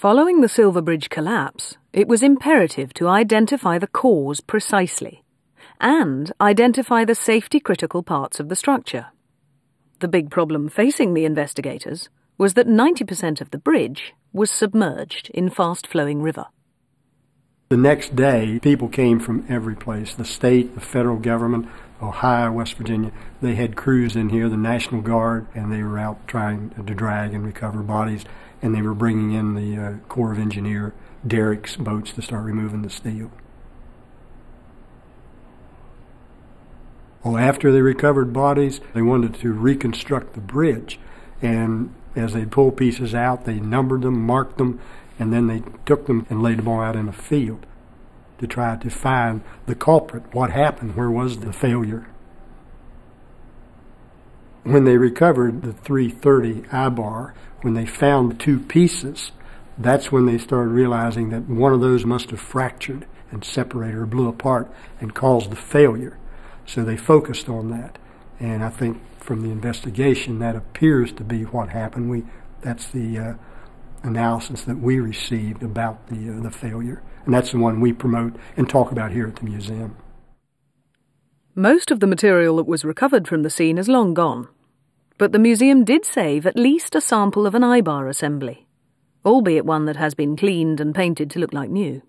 Following the Silver Bridge collapse, it was imperative to identify the cause precisely and identify the safety critical parts of the structure. The big problem facing the investigators was that 90% of the bridge was submerged in fast flowing river. The next day, people came from every place the state, the federal government, Ohio, West Virginia. They had crews in here, the National Guard, and they were out trying to drag and recover bodies. And they were bringing in the uh, Corps of Engineer derricks boats to start removing the steel. Well, after they recovered bodies, they wanted to reconstruct the bridge. And as they pulled pieces out, they numbered them, marked them, and then they took them and laid them all out in a field to try to find the culprit. What happened? Where was the failure? When they recovered the 330 eye-bar, when they found the two pieces, that's when they started realizing that one of those must have fractured and separated or blew apart and caused the failure. So they focused on that. And I think from the investigation, that appears to be what happened. We, that's the uh, analysis that we received about the, uh, the failure. And that's the one we promote and talk about here at the museum. Most of the material that was recovered from the scene is long gone, but the museum did save at least a sample of an eye-bar assembly, albeit one that has been cleaned and painted to look like new.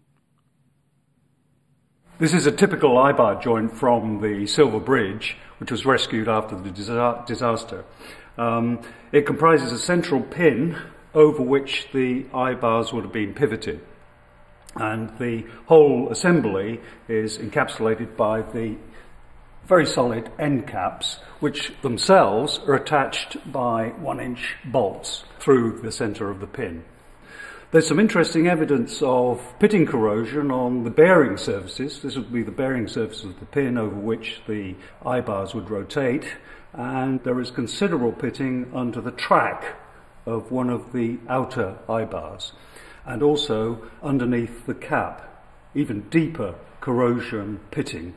This is a typical eye-bar joint from the Silver Bridge, which was rescued after the disaster. Um, it comprises a central pin over which the eye-bars would have been pivoted. And the whole assembly is encapsulated by the very solid end caps, which themselves are attached by one inch bolts through the centre of the pin. There's some interesting evidence of pitting corrosion on the bearing surfaces. This would be the bearing surface of the pin over which the eye-bars would rotate. And there is considerable pitting under the track of one of the outer eye bars, and also underneath the cap, even deeper corrosion pitting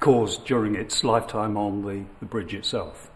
caused during its lifetime on the, the bridge itself.